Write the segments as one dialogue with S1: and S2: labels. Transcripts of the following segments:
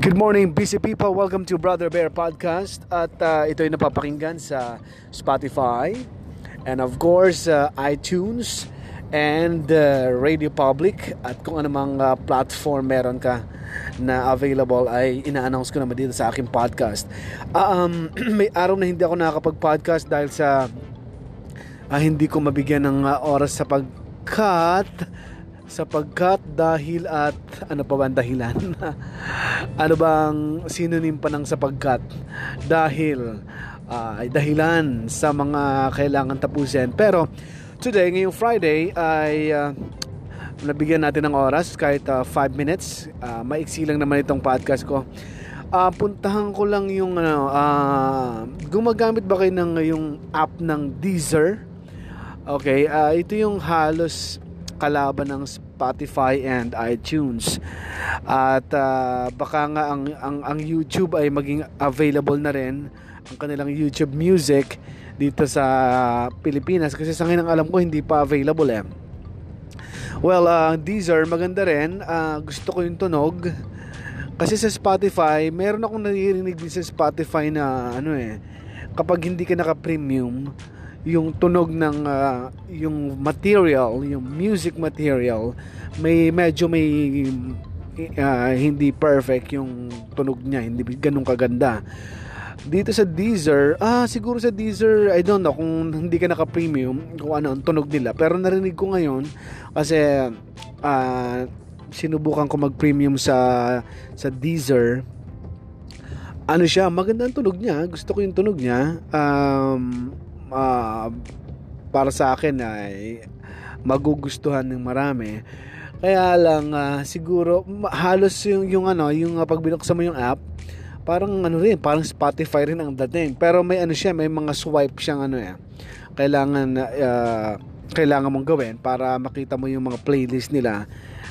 S1: Good morning, busy people. Welcome to Brother Bear Podcast. At uh, ito ay napapakinggan sa Spotify and of course uh, iTunes and uh, Radio Public at kung anumang uh, platform meron ka na available ay ina-announce ko naman dito sa aking podcast. Uh, um, may araw na hindi ako nakakapag-podcast dahil sa uh, hindi ko mabigyan ng uh, oras sa pagkat sapagkat dahil at ano pa ba ang dahilan? ano bang synonym pa ng sapagkat? Dahil uh, ay dahilan sa mga kailangan tapusin. Pero today, ngayong Friday ay uh, nabigyan natin ng oras kahit 5 uh, minutes. Uh, maiksi lang naman itong podcast ko. Uh, puntahan ko lang yung ano, uh, gumagamit ba kayo ng yung app ng Deezer? Okay, uh, ito yung halos kalaban ng Spotify and iTunes. At uh, baka nga ang, ang, ang YouTube ay maging available na rin ang kanilang YouTube Music dito sa Pilipinas kasi sa ngayon ang alam ko hindi pa available eh. Well, uh, Deezer maganda rin. Uh, gusto ko yung tunog. Kasi sa Spotify, meron akong naririnig din sa Spotify na ano eh, kapag hindi ka naka-premium, yung tunog ng uh, yung material, yung music material, may medyo may uh, hindi perfect yung tunog niya, hindi ganun kaganda. Dito sa Deezer, ah siguro sa Deezer, I don't know kung hindi ka naka-premium, kung ano ang tunog nila. Pero narinig ko ngayon kasi uh, sinubukan ko mag-premium sa sa Deezer. Ano siya, maganda ang tunog niya. Gusto ko yung tunog niya. Um, uh, para sa akin ay magugustuhan ng marami. Kaya lang uh, siguro halos yung yung ano, yung uh, pag binuksan mo yung app, parang ano rin, parang Spotify rin ang dating. Pero may ano siya, may mga swipe siyang ano eh. Kailangan uh, kailangan mong gawin para makita mo yung mga playlist nila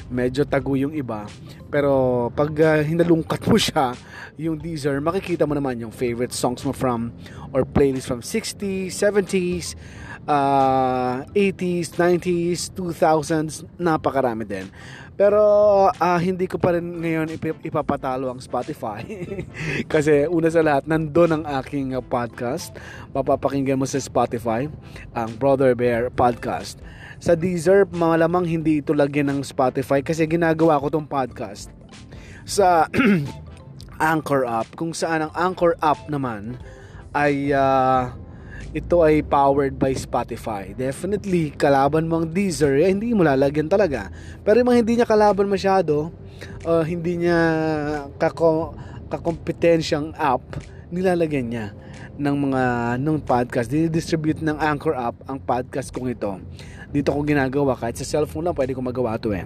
S1: medyo tago yung iba. Pero pag uh, hinalungkat mo siya yung Deezer makikita mo naman yung favorite songs mo from or playlist from 60s 70s uh, 80s 90s 2000s napakarami din pero uh, hindi ko pa rin ngayon ip- ipapatalo ang Spotify. Kasi una sa lahat nandun ang aking uh, podcast. Mapapakinggan mo sa Spotify ang Brother Bear Podcast. Sa Deezer, malamang hindi ito lagyan ng Spotify kasi ginagawa ko tong podcast. Sa Anchor app. Kung saan ang Anchor app naman ay uh, ito ay powered by Spotify. Definitely, kalaban mo ang Deezer, eh, hindi mo lalagyan talaga. Pero yung mga hindi niya kalaban masyado, uh, hindi niya kako, kakompetensyang app, nilalagyan niya ng mga nung podcast. Dinidistribute ng Anchor app ang podcast kong ito dito ko ginagawa kahit sa cellphone lang pwede ko magawa to eh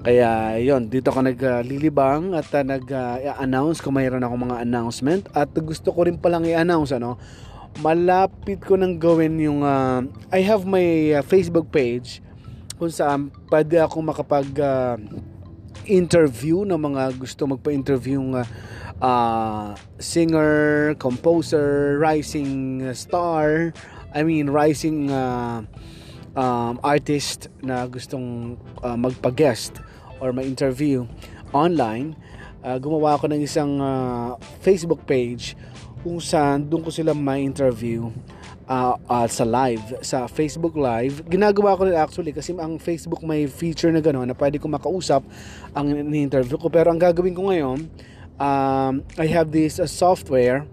S1: kaya yon dito ko naglilibang at uh, nag-announce kung mayroon ako mga announcement at gusto ko rin palang i-announce ano malapit ko nang gawin yung uh, I have my uh, Facebook page kung saan pwede ako makapag uh, interview ng mga gusto magpa-interview ng uh, uh, singer, composer, rising star, I mean rising uh, um, artist na gustong uh, magpa-guest or ma-interview online, uh, gumawa ako ng isang uh, Facebook page kung saan doon ko sila ma-interview uh, uh, sa live, sa Facebook Live. Ginagawa ko rin actually kasi ang Facebook may feature na gano'n na pwede ko makausap ang ni-interview ko. Pero ang gagawin ko ngayon, um, I have this uh, software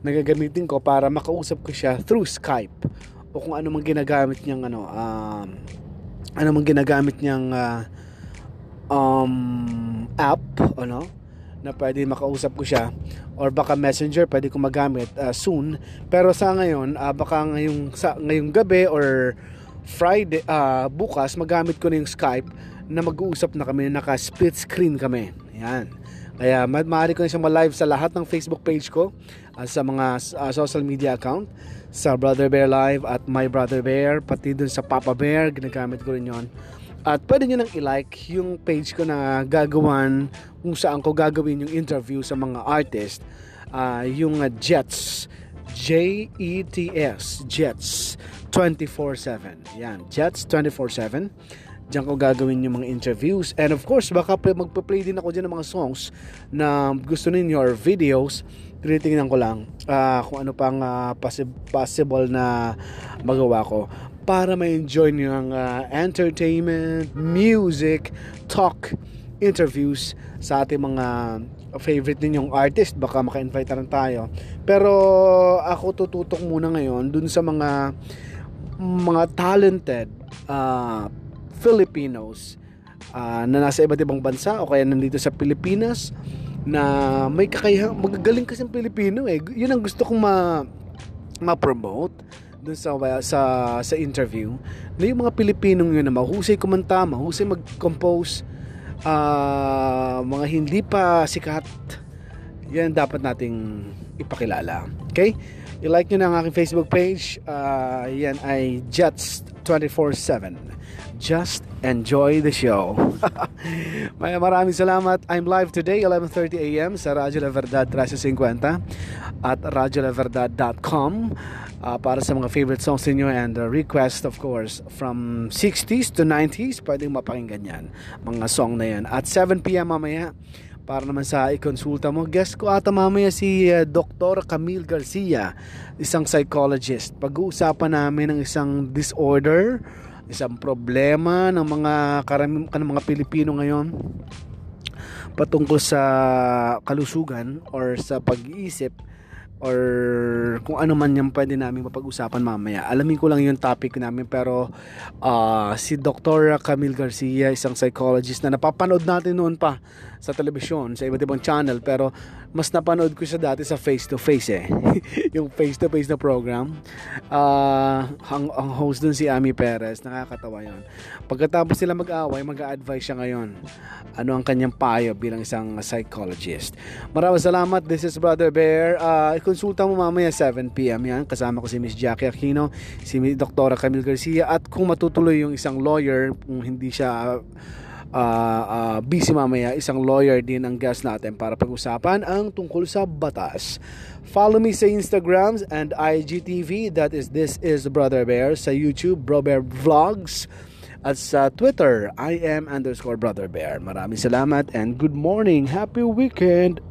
S1: na gagamitin ko para makausap ko siya through Skype o kung ano mang ginagamit niyang ano um, ano mang ginagamit niyang uh, um, app ano na pwede makausap ko siya. Or baka messenger pwede ko magamit uh, soon. Pero sa ngayon uh, baka ngayong sa ngayong gabi or Friday uh, bukas magamit ko na yung Skype na mag-uusap na kami naka split screen kami. Yan. Kaya ma- maaari ko na siyang ma-live sa lahat ng Facebook page ko uh, sa mga uh, social media account. Sa Brother Bear Live at My Brother Bear pati dun sa Papa Bear ginagamit ko rin yon at pwede nyo nang i-like yung page ko na gagawan kung saan ko gagawin yung interview sa mga artist. Uh, yung uh, Jets. J-E-T-S Jets 24-7 yan Jets 24-7 Diyan ko gagawin yung mga interviews. And of course, baka magpa-play din ako dyan ng mga songs na gusto ninyo or videos. Tinitingnan ko lang uh, kung ano pang uh, possi- possible na magawa ko para ma-enjoy nyo ang uh, entertainment, music, talk, interviews sa ating mga favorite ninyong artist. Baka maka-invite na tayo. Pero ako tututok muna ngayon dun sa mga mga talented uh, Filipinos uh, na nasa iba't ibang bansa o kaya nandito sa Pilipinas na may kakayahan magagaling kasi ang Pilipino eh yun ang gusto kong ma ma-promote dun sa sa sa interview na yung mga Pilipinong yun na mahusay kumanta mahusay mag-compose uh, mga hindi pa sikat yan dapat nating ipakilala. Okay? I-like nyo na ang aking Facebook page. Uh, yan ay Jets 24-7 just enjoy the show. May maraming salamat. I'm live today 11:30 AM sa Radyo La Verdad 1350 at radyolaverdad.com uh, para sa mga favorite songs niyo and uh, request of course from 60s to 90s pwedeng mapakinggan yan mga song na yan at 7 p.m. mamaya para naman sa ikonsulta mo. Guest ko ata mamaya si uh, Dr. Camille Garcia, isang psychologist. Pag-uusapan namin ng isang disorder isang problema ng mga karam ng mga Pilipino ngayon patungkol sa kalusugan or sa pag-iisip or kung ano man yung pwede namin mapag-usapan mamaya. Alamin ko lang yung topic namin pero uh, si Dr. Camille Garcia, isang psychologist na napapanood natin noon pa sa telebisyon, sa iba't ibang channel pero mas napanood ko siya dati sa face to face eh. Yung face to face na program. Uh, ang, ang host dun si Ami Perez nakakatawa yon pagkatapos sila mag-away mag-a-advise siya ngayon ano ang kanyang payo bilang isang psychologist. Maraming salamat. This is Brother Bear. Uh, ikonsulta mo mamaya 7pm yan. Kasama ko si Miss Jackie Aquino si Dr. Camille Garcia. At kung matutuloy yung isang lawyer kung hindi siya uh, uh, busy mamaya, isang lawyer din ang guest natin para pag-usapan ang tungkol sa batas. Follow me sa Instagrams and IGTV, that is This is Brother Bear, sa YouTube, Bro Bear Vlogs, at sa Twitter, I am underscore Brother Bear. Maraming salamat and good morning. Happy weekend!